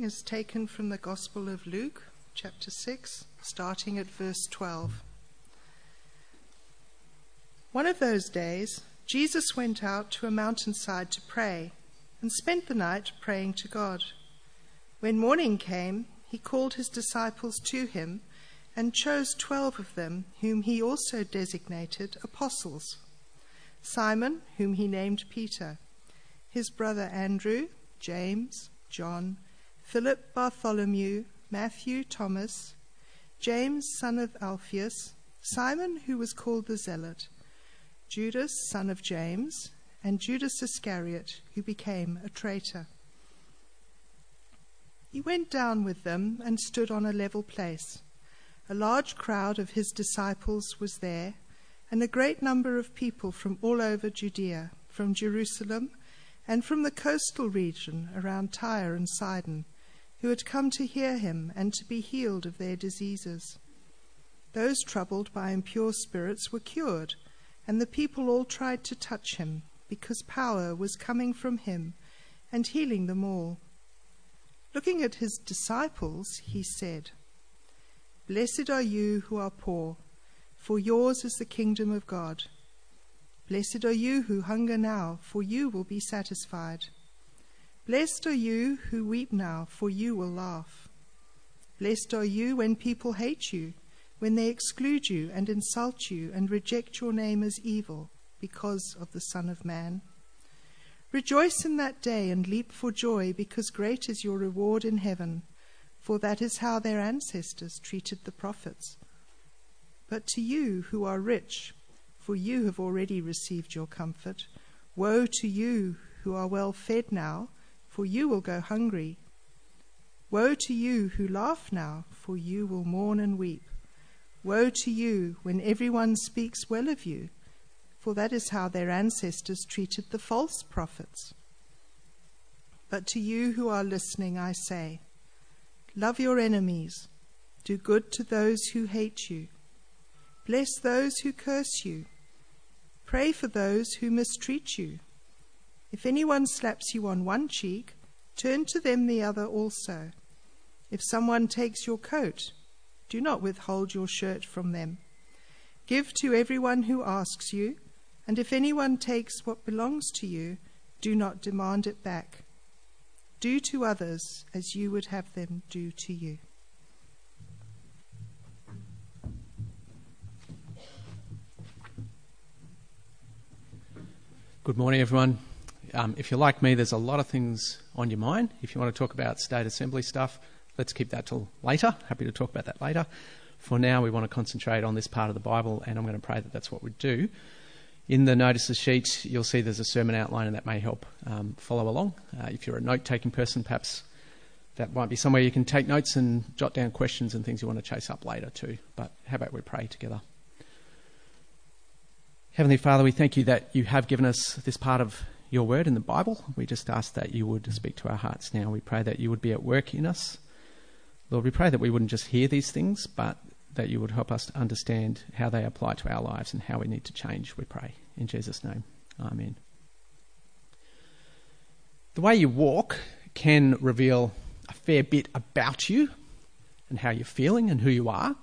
reading is taken from the Gospel of Luke, chapter 6, starting at verse 12. One of those days, Jesus went out to a mountainside to pray and spent the night praying to God. When morning came, he called his disciples to him and chose twelve of them, whom he also designated apostles Simon, whom he named Peter, his brother Andrew, James, John, Philip, Bartholomew, Matthew, Thomas, James, son of Alphaeus, Simon, who was called the Zealot, Judas, son of James, and Judas Iscariot, who became a traitor. He went down with them and stood on a level place. A large crowd of his disciples was there, and a great number of people from all over Judea, from Jerusalem, and from the coastal region around Tyre and Sidon, who had come to hear him and to be healed of their diseases. Those troubled by impure spirits were cured, and the people all tried to touch him, because power was coming from him and healing them all. Looking at his disciples, he said, Blessed are you who are poor, for yours is the kingdom of God. Blessed are you who hunger now, for you will be satisfied. Blessed are you who weep now, for you will laugh. Blessed are you when people hate you, when they exclude you and insult you and reject your name as evil because of the Son of Man. Rejoice in that day and leap for joy, because great is your reward in heaven, for that is how their ancestors treated the prophets. But to you who are rich, for you have already received your comfort, woe to you who are well fed now, for you will go hungry. Woe to you who laugh now, for you will mourn and weep. Woe to you when everyone speaks well of you for that is how their ancestors treated the false prophets. But to you who are listening, I say, love your enemies, do good to those who hate you, bless those who curse you, pray for those who mistreat you. If anyone slaps you on one cheek, turn to them the other also. If someone takes your coat, do not withhold your shirt from them. Give to everyone who asks you and if anyone takes what belongs to you, do not demand it back. Do to others as you would have them do to you. Good morning, everyone. Um, if you're like me, there's a lot of things on your mind. If you want to talk about state assembly stuff, let's keep that till later. Happy to talk about that later. For now, we want to concentrate on this part of the Bible, and I'm going to pray that that's what we do. In the notices sheet, you'll see there's a sermon outline, and that may help um, follow along. Uh, if you're a note taking person, perhaps that might be somewhere you can take notes and jot down questions and things you want to chase up later, too. But how about we pray together? Heavenly Father, we thank you that you have given us this part of your word in the Bible. We just ask that you would speak to our hearts now. We pray that you would be at work in us. Lord, we pray that we wouldn't just hear these things, but that you would help us to understand how they apply to our lives and how we need to change, we pray. In Jesus' name. Amen. The way you walk can reveal a fair bit about you and how you're feeling and who you are.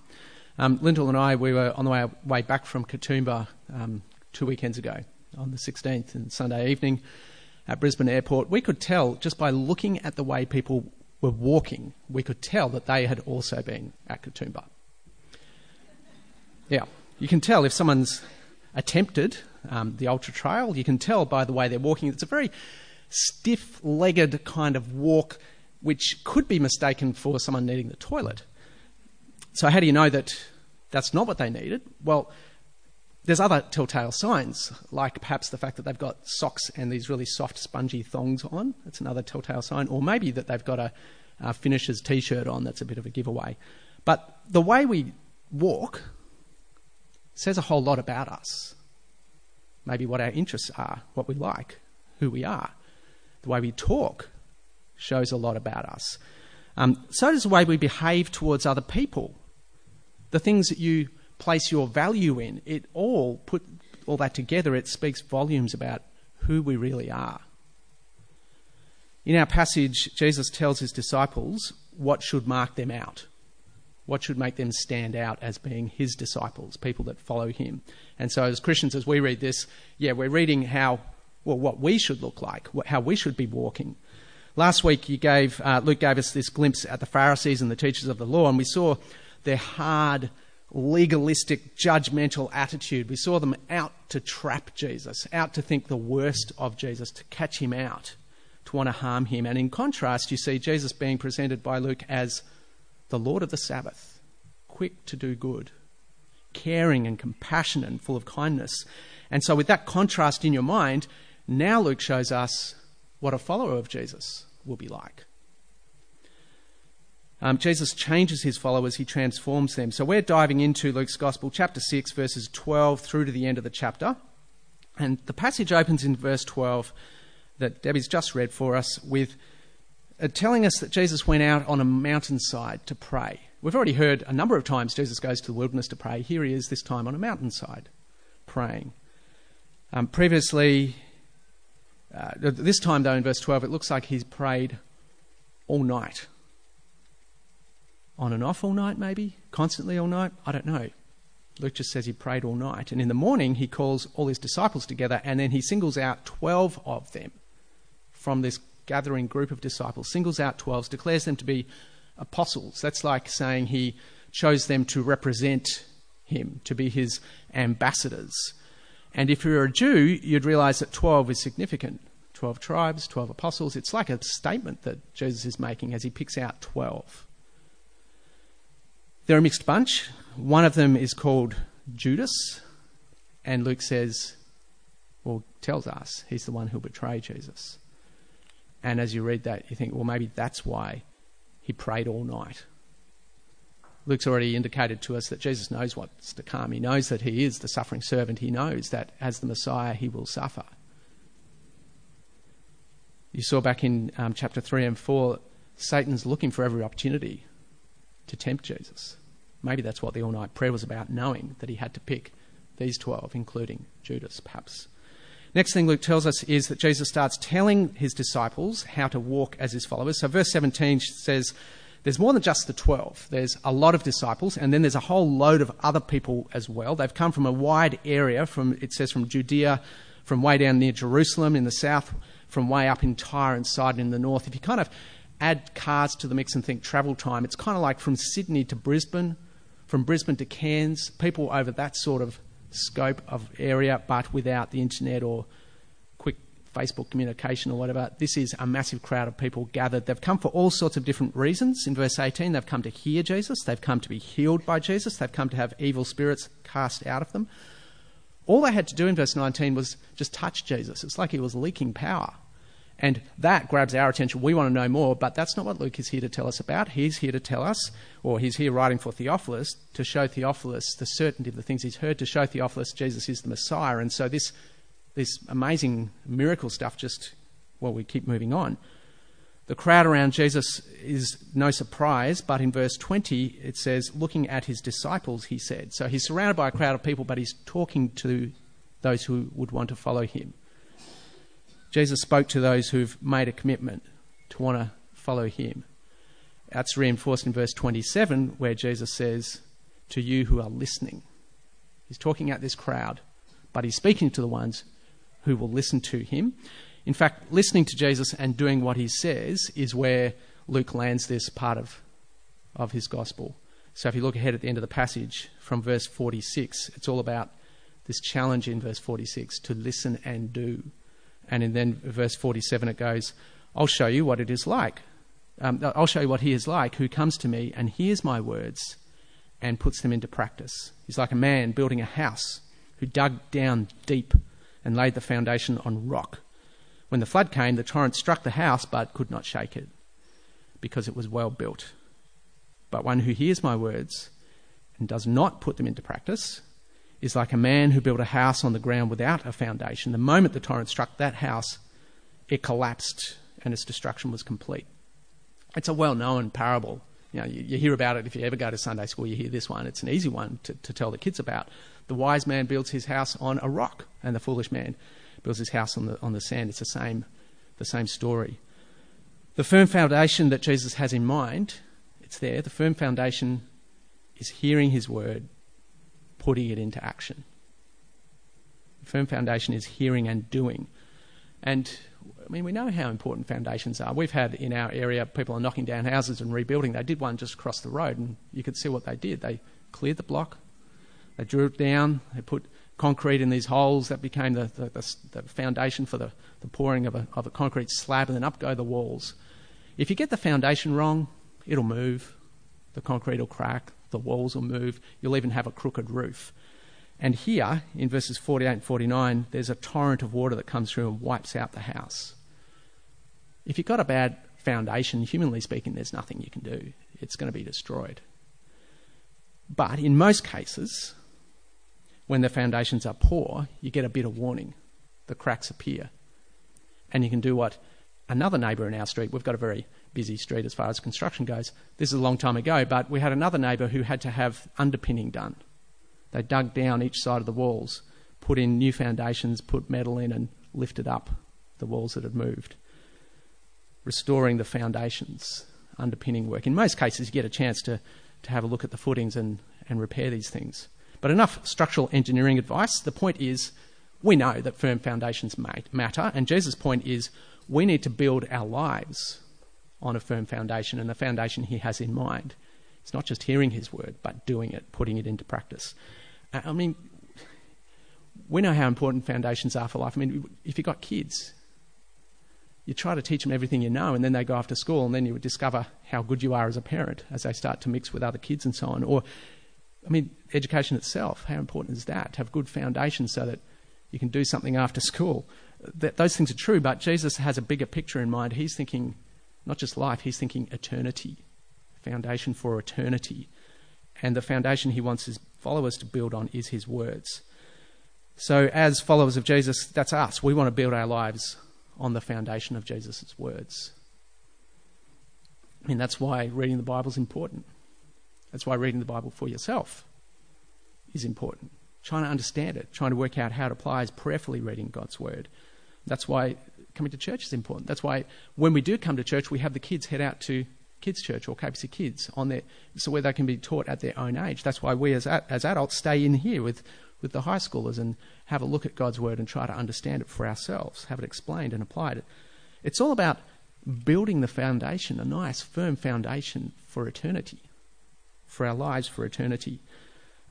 Um, Lyndall and I, we were on the way, way back from Katoomba um, two weekends ago on the 16th and Sunday evening at Brisbane Airport. We could tell just by looking at the way people were walking, we could tell that they had also been at Katoomba. Yeah, you can tell if someone's attempted um, the ultra trail, you can tell by the way they're walking. It's a very stiff legged kind of walk, which could be mistaken for someone needing the toilet. So, how do you know that that's not what they needed? Well, there's other telltale signs, like perhaps the fact that they've got socks and these really soft, spongy thongs on. That's another telltale sign. Or maybe that they've got a, a finisher's t shirt on. That's a bit of a giveaway. But the way we walk says a whole lot about us. Maybe what our interests are, what we like, who we are. The way we talk shows a lot about us. Um, so does the way we behave towards other people. The things that you place your value in, it all put all that together, it speaks volumes about who we really are. In our passage, Jesus tells his disciples what should mark them out, what should make them stand out as being his disciples, people that follow him. And so, as Christians, as we read this, yeah, we're reading how, well, what we should look like, how we should be walking. Last week, you gave, uh, Luke gave us this glimpse at the Pharisees and the teachers of the law, and we saw their hard, legalistic, judgmental attitude. We saw them out to trap Jesus, out to think the worst of Jesus, to catch him out, to want to harm him. And in contrast, you see Jesus being presented by Luke as the Lord of the Sabbath, quick to do good, caring and compassionate and full of kindness. And so, with that contrast in your mind, now Luke shows us what a follower of Jesus will be like. Um, Jesus changes his followers, he transforms them. So we're diving into Luke's Gospel, chapter 6, verses 12 through to the end of the chapter. And the passage opens in verse 12 that Debbie's just read for us with uh, telling us that Jesus went out on a mountainside to pray. We've already heard a number of times Jesus goes to the wilderness to pray. Here he is, this time on a mountainside, praying. Um, previously, uh, this time, though, in verse 12, it looks like he's prayed all night on and off all night, maybe? Constantly all night? I don't know. Luke just says he prayed all night. And in the morning, he calls all his disciples together and then he singles out 12 of them from this gathering group of disciples, singles out 12, declares them to be apostles. That's like saying he chose them to represent him, to be his ambassadors. And if you're a Jew, you'd realize that 12 is significant. 12 tribes, 12 apostles. It's like a statement that Jesus is making as he picks out 12. They're a mixed bunch. One of them is called Judas, and Luke says, well, tells us he's the one who'll betray Jesus. And as you read that, you think, well, maybe that's why he prayed all night. Luke's already indicated to us that Jesus knows what's to come. He knows that he is the suffering servant. He knows that as the Messiah, he will suffer. You saw back in um, chapter 3 and 4, Satan's looking for every opportunity to tempt Jesus. Maybe that's what the all night prayer was about, knowing that he had to pick these 12, including Judas, perhaps. Next thing Luke tells us is that Jesus starts telling his disciples how to walk as his followers. So, verse 17 says, There's more than just the 12. There's a lot of disciples, and then there's a whole load of other people as well. They've come from a wide area, from it says from Judea, from way down near Jerusalem in the south, from way up in Tyre and Sidon in the north. If you kind of add cars to the mix and think travel time, it's kind of like from Sydney to Brisbane, from Brisbane to Cairns, people over that sort of scope of area, but without the internet or quick Facebook communication or whatever. This is a massive crowd of people gathered. They've come for all sorts of different reasons. In verse 18, they've come to hear Jesus, they've come to be healed by Jesus, they've come to have evil spirits cast out of them. All they had to do in verse 19 was just touch Jesus. It's like he was leaking power. And that grabs our attention. We want to know more, but that's not what Luke is here to tell us about. He's here to tell us, or he's here writing for Theophilus, to show Theophilus the certainty of the things he's heard, to show Theophilus Jesus is the Messiah. And so this, this amazing miracle stuff just, well, we keep moving on. The crowd around Jesus is no surprise, but in verse 20 it says, looking at his disciples, he said. So he's surrounded by a crowd of people, but he's talking to those who would want to follow him. Jesus spoke to those who've made a commitment to want to follow him. That's reinforced in verse 27, where Jesus says, To you who are listening. He's talking at this crowd, but he's speaking to the ones who will listen to him. In fact, listening to Jesus and doing what he says is where Luke lands this part of, of his gospel. So if you look ahead at the end of the passage from verse 46, it's all about this challenge in verse 46 to listen and do. And in then verse 47 it goes, I'll show you what it is like. Um, I'll show you what he is like who comes to me and hears my words and puts them into practice. He's like a man building a house who dug down deep and laid the foundation on rock. When the flood came, the torrent struck the house but could not shake it because it was well built. But one who hears my words and does not put them into practice is like a man who built a house on the ground without a foundation. The moment the torrent struck that house, it collapsed and its destruction was complete. It's a well known parable. You, know, you, you, hear about it if you ever go to Sunday school, you hear this one. It's an easy one to, to tell the kids about. The wise man builds his house on a rock, and the foolish man builds his house on the, on the sand. It's the same, the same story. The firm foundation that Jesus has in mind, it's there. The firm foundation is hearing his word, putting it into action. The firm foundation is hearing and doing. And I mean, we know how important foundations are. We've had in our area people are knocking down houses and rebuilding. They did one just across the road, and you could see what they did. They cleared the block, they drew it down, they put concrete in these holes. That became the, the, the, the foundation for the, the pouring of a, of a concrete slab, and then up go the walls. If you get the foundation wrong, it'll move. The concrete will crack, the walls will move, you'll even have a crooked roof. And here, in verses 48 and 49, there's a torrent of water that comes through and wipes out the house. If you've got a bad foundation, humanly speaking, there's nothing you can do. It's going to be destroyed. But in most cases, when the foundations are poor, you get a bit of warning. The cracks appear. And you can do what another neighbour in our street, we've got a very busy street as far as construction goes. This is a long time ago, but we had another neighbour who had to have underpinning done. They dug down each side of the walls, put in new foundations, put metal in, and lifted up the walls that had moved. Restoring the foundations, underpinning work. In most cases, you get a chance to, to have a look at the footings and, and repair these things. But enough structural engineering advice. The point is, we know that firm foundations matter, and Jesus' point is we need to build our lives on a firm foundation, and the foundation he has in mind. It's not just hearing his word, but doing it, putting it into practice. Uh, I mean, we know how important foundations are for life. I mean, if you've got kids, you try to teach them everything you know, and then they go off to school, and then you would discover how good you are as a parent as they start to mix with other kids and so on. Or, I mean, education itself, how important is that? To have good foundations so that you can do something after school. That, those things are true, but Jesus has a bigger picture in mind. He's thinking not just life, he's thinking eternity, foundation for eternity. And the foundation he wants his followers to build on is his words. So, as followers of Jesus, that's us. We want to build our lives on the foundation of Jesus' words. I mean, that's why reading the Bible is important. That's why reading the Bible for yourself is important. Trying to understand it, trying to work out how it applies prayerfully reading God's word. That's why coming to church is important. That's why when we do come to church, we have the kids head out to kids' church or KBC Kids on their, so where they can be taught at their own age. That's why we as, as adults stay in here with, with the high schoolers and have a look at God's word and try to understand it for ourselves, have it explained and applied. It's all about building the foundation, a nice, firm foundation for eternity, for our lives for eternity.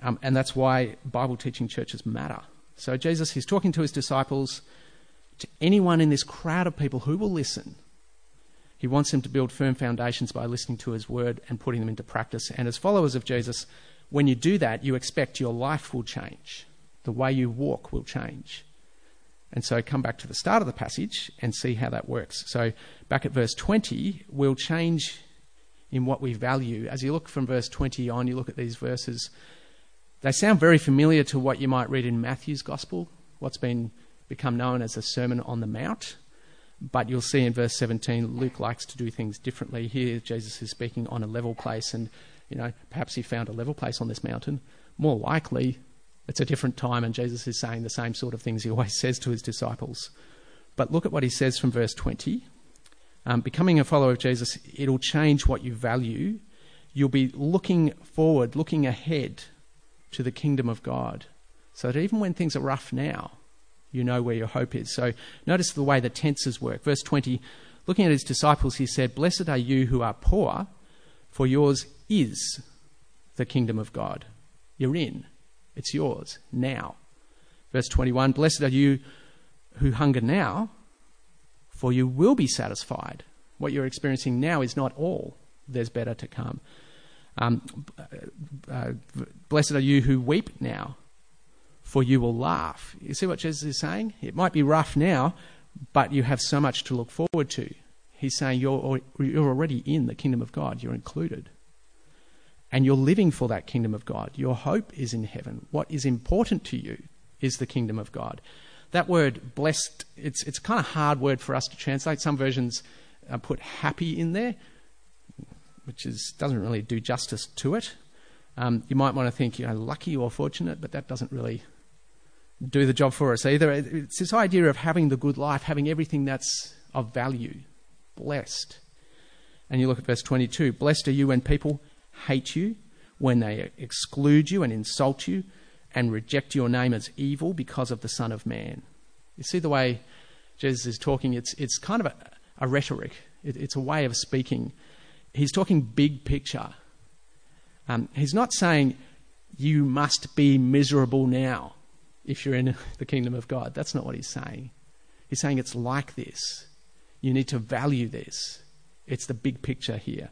Um, and that's why Bible teaching churches matter. So Jesus, he's talking to his disciples to anyone in this crowd of people who will listen. He wants them to build firm foundations by listening to his word and putting them into practice. And as followers of Jesus, when you do that, you expect your life will change. The way you walk will change. And so come back to the start of the passage and see how that works. So, back at verse 20, we'll change in what we value. As you look from verse 20 on, you look at these verses, they sound very familiar to what you might read in Matthew's Gospel, what's been become known as the Sermon on the Mount. But you'll see in verse 17, Luke likes to do things differently. Here, Jesus is speaking on a level place, and you know, perhaps he found a level place on this mountain. More likely, it's a different time, and Jesus is saying the same sort of things he always says to his disciples. But look at what he says from verse 20. Um, becoming a follower of Jesus, it'll change what you value. You'll be looking forward, looking ahead to the kingdom of God. So that even when things are rough now, you know where your hope is. So notice the way the tenses work. Verse 20, looking at his disciples, he said, Blessed are you who are poor, for yours is the kingdom of God. You're in, it's yours now. Verse 21, Blessed are you who hunger now, for you will be satisfied. What you're experiencing now is not all, there's better to come. Um, uh, blessed are you who weep now, for you will laugh. You see what Jesus is saying? It might be rough now, but you have so much to look forward to. He's saying you're, you're already in the kingdom of God, you're included. And you're living for that kingdom of God. Your hope is in heaven. What is important to you is the kingdom of God. That word blessed, it's, it's kind of hard word for us to translate. Some versions uh, put happy in there, which is, doesn't really do justice to it. Um, you might want to think, you know, lucky or fortunate, but that doesn't really do the job for us either. It's this idea of having the good life, having everything that's of value, blessed. And you look at verse 22 Blessed are you when people hate you, when they exclude you and insult you, and reject your name as evil because of the Son of Man. You see the way Jesus is talking? It's, it's kind of a, a rhetoric, it, it's a way of speaking. He's talking big picture. Um, he's not saying you must be miserable now if you're in the kingdom of God. That's not what he's saying. He's saying it's like this. You need to value this. It's the big picture here.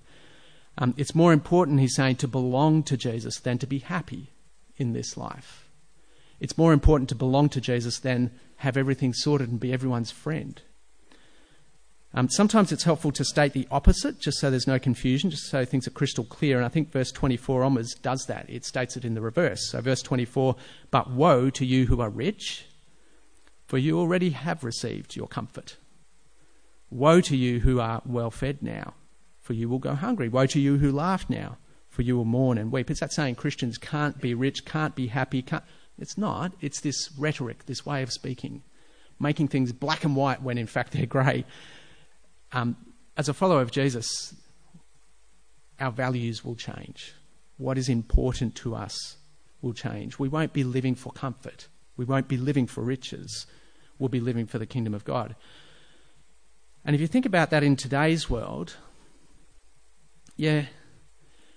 Um, it's more important, he's saying, to belong to Jesus than to be happy in this life. It's more important to belong to Jesus than have everything sorted and be everyone's friend. Um, sometimes it's helpful to state the opposite, just so there's no confusion, just so things are crystal clear. And I think verse 24 onwards does that. It states it in the reverse. So, verse 24 But woe to you who are rich, for you already have received your comfort. Woe to you who are well fed now, for you will go hungry. Woe to you who laugh now, for you will mourn and weep. Is that saying Christians can't be rich, can't be happy? Can't... It's not. It's this rhetoric, this way of speaking, making things black and white when in fact they're grey. Um, as a follower of Jesus, our values will change. What is important to us will change. We won't be living for comfort. We won't be living for riches. We'll be living for the kingdom of God. And if you think about that in today's world, yeah,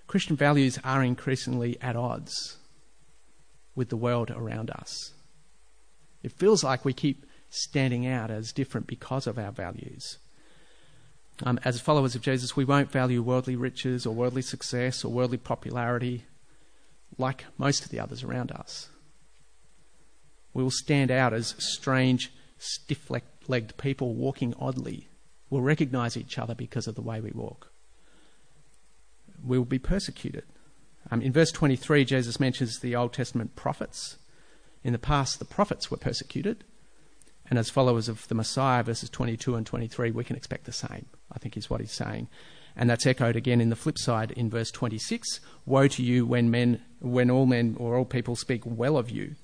Christian values are increasingly at odds with the world around us. It feels like we keep standing out as different because of our values. Um, as followers of Jesus, we won't value worldly riches or worldly success or worldly popularity like most of the others around us. We will stand out as strange, stiff legged people walking oddly. We'll recognize each other because of the way we walk. We will be persecuted. Um, in verse 23, Jesus mentions the Old Testament prophets. In the past, the prophets were persecuted. And as followers of the Messiah, verses 22 and 23, we can expect the same, I think is what he's saying. And that's echoed again in the flip side in verse 26 Woe to you when, men, when all men or all people speak well of you,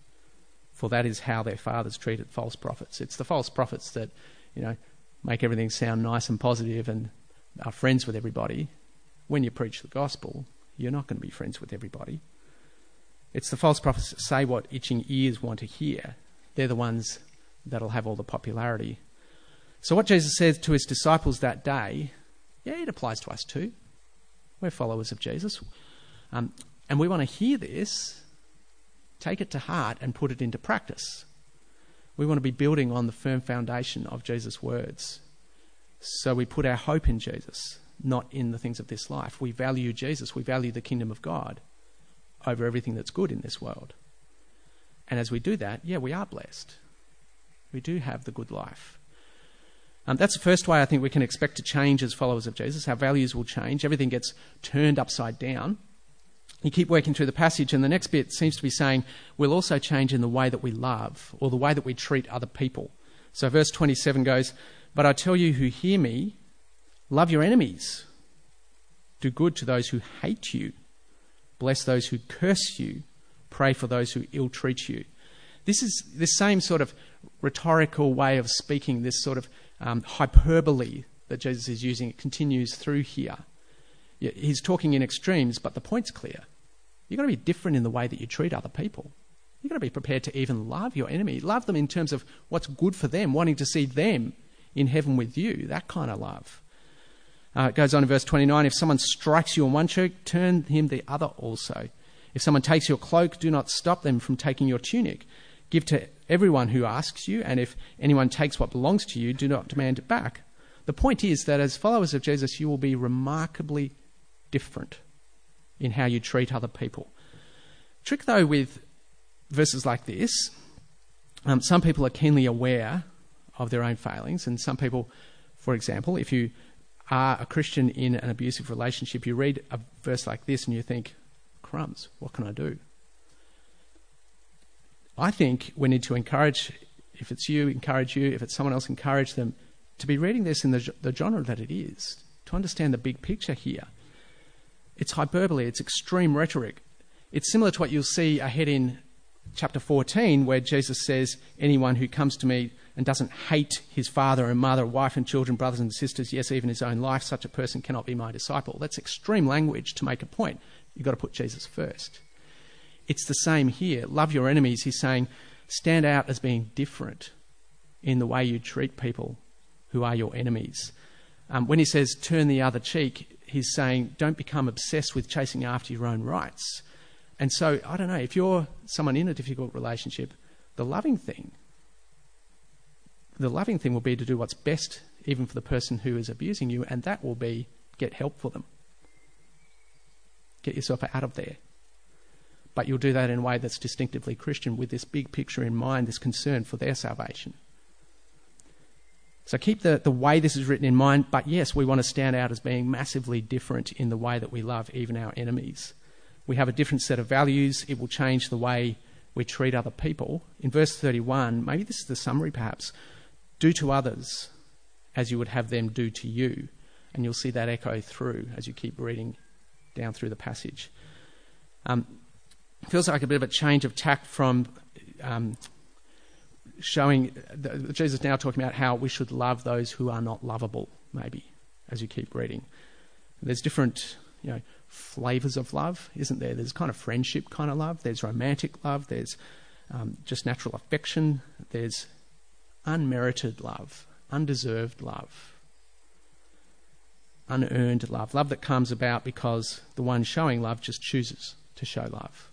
for that is how their fathers treated false prophets. It's the false prophets that, you know, make everything sound nice and positive and are friends with everybody. When you preach the gospel, you're not going to be friends with everybody. It's the false prophets that say what itching ears want to hear. They're the ones that'll have all the popularity. So, what Jesus says to his disciples that day, yeah, it applies to us too. We're followers of Jesus. Um, and we want to hear this, take it to heart, and put it into practice. We want to be building on the firm foundation of Jesus' words. So we put our hope in Jesus, not in the things of this life. We value Jesus, we value the kingdom of God over everything that's good in this world. And as we do that, yeah, we are blessed. We do have the good life. Um, that's the first way I think we can expect to change as followers of Jesus. Our values will change. Everything gets turned upside down. You keep working through the passage, and the next bit seems to be saying we'll also change in the way that we love or the way that we treat other people. So, verse 27 goes, But I tell you who hear me, love your enemies, do good to those who hate you, bless those who curse you, pray for those who ill treat you. This is the same sort of rhetorical way of speaking, this sort of um, hyperbole that Jesus is using. It continues through here. He's talking in extremes, but the point's clear. You've got to be different in the way that you treat other people. You've got to be prepared to even love your enemy. Love them in terms of what's good for them, wanting to see them in heaven with you. That kind of love. Uh, it goes on in verse 29 If someone strikes you on one cheek, turn him the other also. If someone takes your cloak, do not stop them from taking your tunic. Give to everyone who asks you, and if anyone takes what belongs to you, do not demand it back. The point is that as followers of Jesus, you will be remarkably different in how you treat other people. Trick though with verses like this, um, some people are keenly aware of their own failings, and some people, for example, if you are a Christian in an abusive relationship, you read a verse like this and you think, crumbs, what can I do? I think we need to encourage, if it's you, encourage you, if it's someone else, encourage them to be reading this in the, the genre that it is, to understand the big picture here. It's hyperbole, it's extreme rhetoric. It's similar to what you'll see ahead in chapter 14, where Jesus says, Anyone who comes to me and doesn't hate his father and mother, wife and children, brothers and sisters, yes, even his own life, such a person cannot be my disciple. That's extreme language to make a point. You've got to put Jesus first. It's the same here. Love your enemies. He's saying, stand out as being different in the way you treat people who are your enemies. Um, when he says turn the other cheek, he's saying don't become obsessed with chasing after your own rights. And so, I don't know, if you're someone in a difficult relationship, the loving thing, the loving thing will be to do what's best even for the person who is abusing you, and that will be get help for them. Get yourself out of there. But you'll do that in a way that's distinctively Christian with this big picture in mind, this concern for their salvation. So keep the, the way this is written in mind, but yes, we want to stand out as being massively different in the way that we love even our enemies. We have a different set of values, it will change the way we treat other people. In verse 31, maybe this is the summary perhaps do to others as you would have them do to you. And you'll see that echo through as you keep reading down through the passage. Um, feels like a bit of a change of tack from um, showing Jesus now talking about how we should love those who are not lovable, maybe, as you keep reading. There's different, you know, flavors of love, isn't there? There's kind of friendship kind of love, there's romantic love, there's um, just natural affection, there's unmerited love, undeserved love, unearned love, love that comes about because the one showing love just chooses to show love.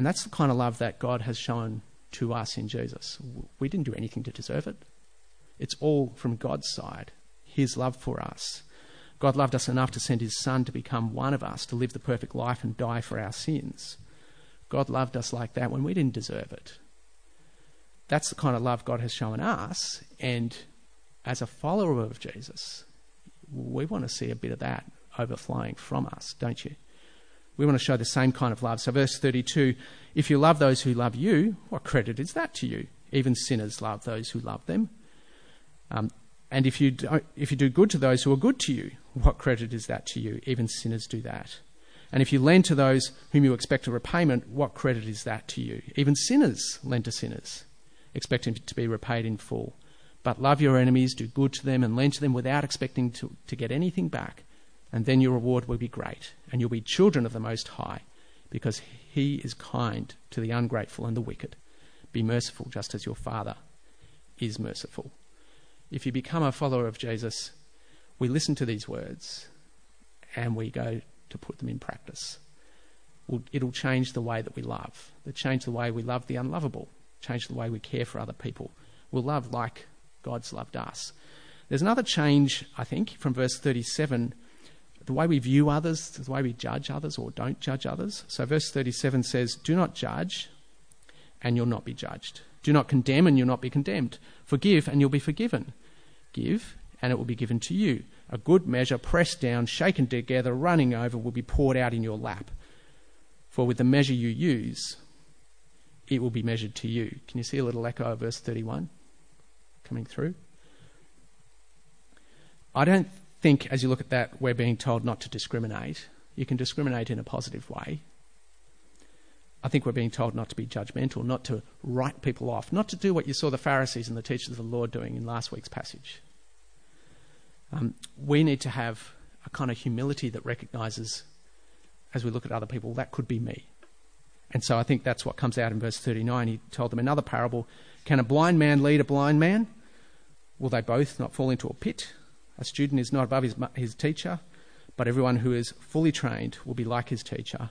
And that's the kind of love that God has shown to us in Jesus. We didn't do anything to deserve it. It's all from God's side, His love for us. God loved us enough to send His Son to become one of us, to live the perfect life and die for our sins. God loved us like that when we didn't deserve it. That's the kind of love God has shown us, and as a follower of Jesus, we want to see a bit of that overflowing from us, don't you? We want to show the same kind of love. So, verse 32 if you love those who love you, what credit is that to you? Even sinners love those who love them. Um, and if you, if you do good to those who are good to you, what credit is that to you? Even sinners do that. And if you lend to those whom you expect a repayment, what credit is that to you? Even sinners lend to sinners, expecting to be repaid in full. But love your enemies, do good to them, and lend to them without expecting to, to get anything back. And then your reward will be great, and you'll be children of the Most High, because he is kind to the ungrateful and the wicked. Be merciful just as your Father is merciful. If you become a follower of Jesus, we listen to these words and we go to put them in practice. It'll change the way that we love. It'll change the way we love the unlovable, change the way we care for other people. We'll love like God's loved us. There's another change, I think, from verse 37 the way we view others, the way we judge others or don't judge others. So, verse 37 says, Do not judge, and you'll not be judged. Do not condemn, and you'll not be condemned. Forgive, and you'll be forgiven. Give, and it will be given to you. A good measure, pressed down, shaken together, running over, will be poured out in your lap. For with the measure you use, it will be measured to you. Can you see a little echo of verse 31 coming through? I don't think as you look at that, we're being told not to discriminate. You can discriminate in a positive way. I think we're being told not to be judgmental, not to write people off, not to do what you saw the Pharisees and the teachers of the law doing in last week's passage. Um, we need to have a kind of humility that recognizes, as we look at other people, that could be me. And so I think that's what comes out in verse 39. He told them another parable Can a blind man lead a blind man? Will they both not fall into a pit? A student is not above his, his teacher, but everyone who is fully trained will be like his teacher.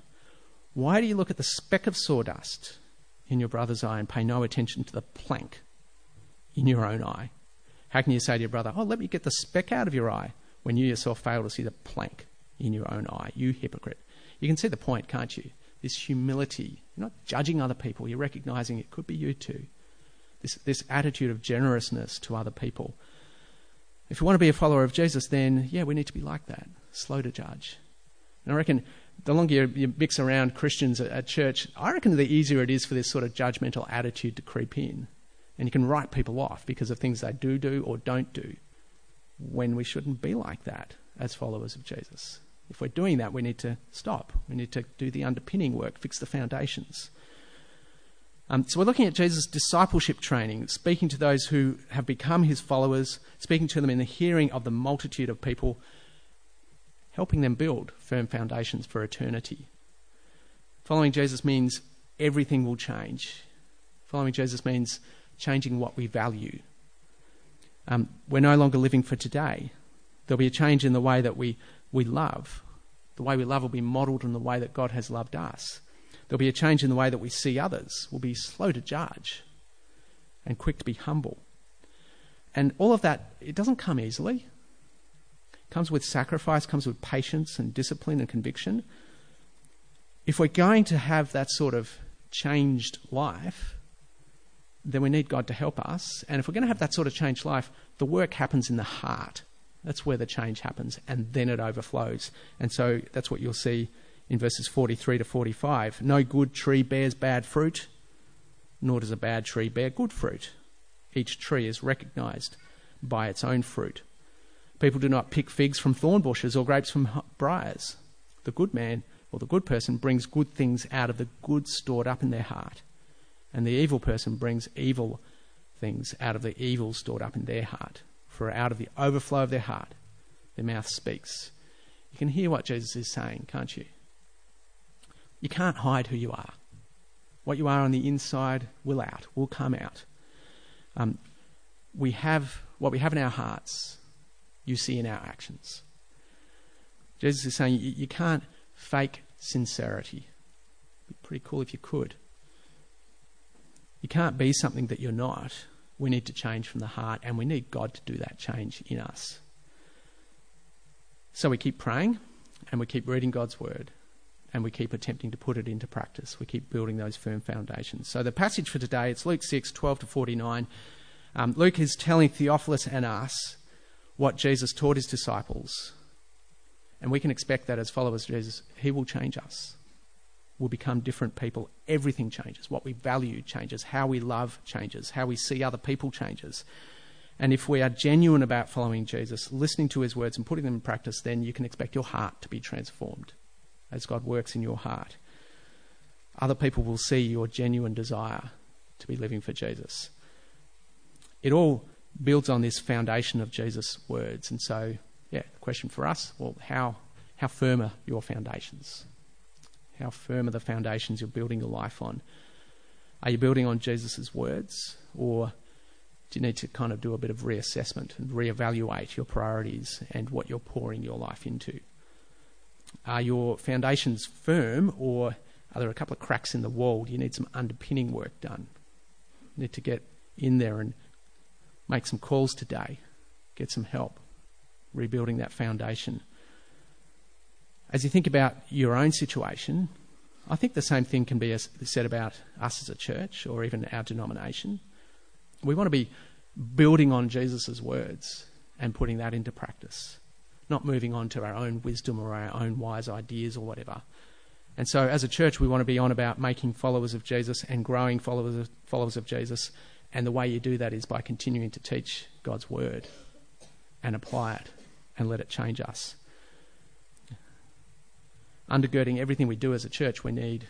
Why do you look at the speck of sawdust in your brother's eye and pay no attention to the plank in your own eye? How can you say to your brother, Oh, let me get the speck out of your eye, when you yourself fail to see the plank in your own eye? You hypocrite. You can see the point, can't you? This humility. You're not judging other people, you're recognizing it could be you too. This, this attitude of generousness to other people if we want to be a follower of Jesus, then yeah, we need to be like that, slow to judge. And I reckon the longer you, you mix around Christians at, at, church, I reckon the easier it is for this sort of judgmental attitude to creep in. And you can write people off because of things they do do or don't do when we shouldn't be like that as followers of Jesus. If we're doing that, we need to stop. We need to do the underpinning work, fix the foundations. Um, so we're looking at Jesus' discipleship training, speaking to those who have become his followers, speaking to them in the hearing of the multitude of people, helping them build firm foundations for eternity. Following Jesus means everything will change. Following Jesus means changing what we value. Um, we're no longer living for today. There'll be a change in the way that we, we love. The way we love will be modelled in the way that God has loved us. There'll be a change in the way that we see others. We'll be slow to judge and quick to be humble. And all of that, it doesn't come easily. It comes with sacrifice, comes with patience and discipline and conviction. If we're going to have that sort of changed life, then we need God to help us. And if we're going to have that sort of changed life, the work happens in the heart. That's where the change happens, and then it overflows. And so that's what you'll see in verses 43 to 45. No good tree bears bad fruit, nor does a bad tree bear good fruit. Each tree is recognized by its own fruit. People do not pick figs from thorn bushes or grapes from briars. The good man or the good person brings good things out of the good stored up in their heart, and the evil person brings evil things out of the evil stored up in their heart. For out of the overflow of their heart, their mouth speaks. You can hear what Jesus is saying, can't you? You can't hide who you are. What you are on the inside will out, will come out. Um, we have what we have in our hearts, you see in our actions. Jesus is saying you, you can't fake sincerity. Be pretty cool if you could. You can't be something that you're not. We need to change from the heart, and we need God to do that change in us. So we keep praying and we keep reading God's word and we keep attempting to put it into practice. We keep building those firm foundations. So the passage for today, it's Luke 6, 12 to 49. Um, Luke is telling Theophilus and us what Jesus taught his disciples. And we can expect that as followers of Jesus, he will change us. We'll become different people. Everything changes. What we value changes. How we love changes. How we see other people changes. And if we are genuine about following Jesus, listening to his words and putting them in practice, then you can expect your heart to be transformed as God works in your heart. Other people will see your genuine desire to be living for Jesus. It all builds on this foundation of Jesus' words. And so, yeah, the question for us well, how, how firm are your foundations? How firm are the foundations you're building your life on? Are you building on Jesus' words? Or do you need to kind of do a bit of reassessment and reevaluate your priorities and what you're pouring your life into? Are your foundations firm or are there a couple of cracks in the wall? Do you need some underpinning work done? You need to get in there and make some calls today, get some help rebuilding that foundation. As you think about your own situation, I think the same thing can be said about us as a church or even our denomination. We want to be building on Jesus' words and putting that into practice not moving on to our own wisdom or our own wise ideas or whatever. And so, as a church, we want to be on about making followers of Jesus and growing followers of, followers of Jesus. And the way you do that is by continuing to teach God's word and apply it and let it change us. Undergirding everything we do as a church, we need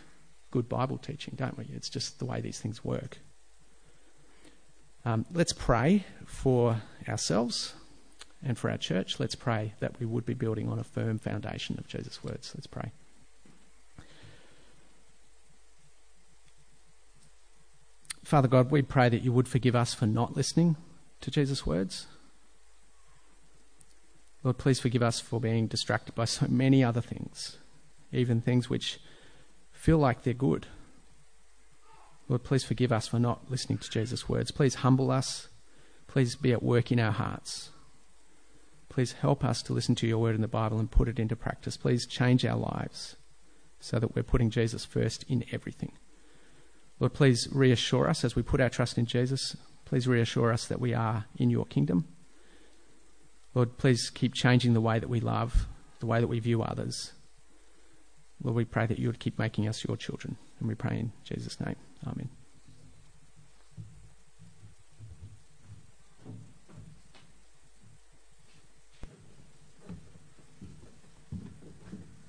good Bible teaching, don't we? It's just the way these things work. Um, let's pray for ourselves and for our church. Let's pray that we would be building on a firm foundation of Jesus' words. Let's pray. Father God, we pray that you would forgive us for not listening to Jesus' words. Lord, please forgive us for being distracted by so many other things, even things which feel like they're good. Lord, please forgive us for not listening to Jesus' words. Please humble us. Please be at work in our hearts. Please help us to listen to your word in the Bible and put it into practice. Please change our lives so that we're putting Jesus first in everything. Lord, please reassure us as we put our trust in Jesus. Please reassure us that we are in your kingdom. Lord, please keep changing the way that we love, the way that we view others. Lord, we pray that you would keep making us your children. And we pray in Jesus' name. Amen.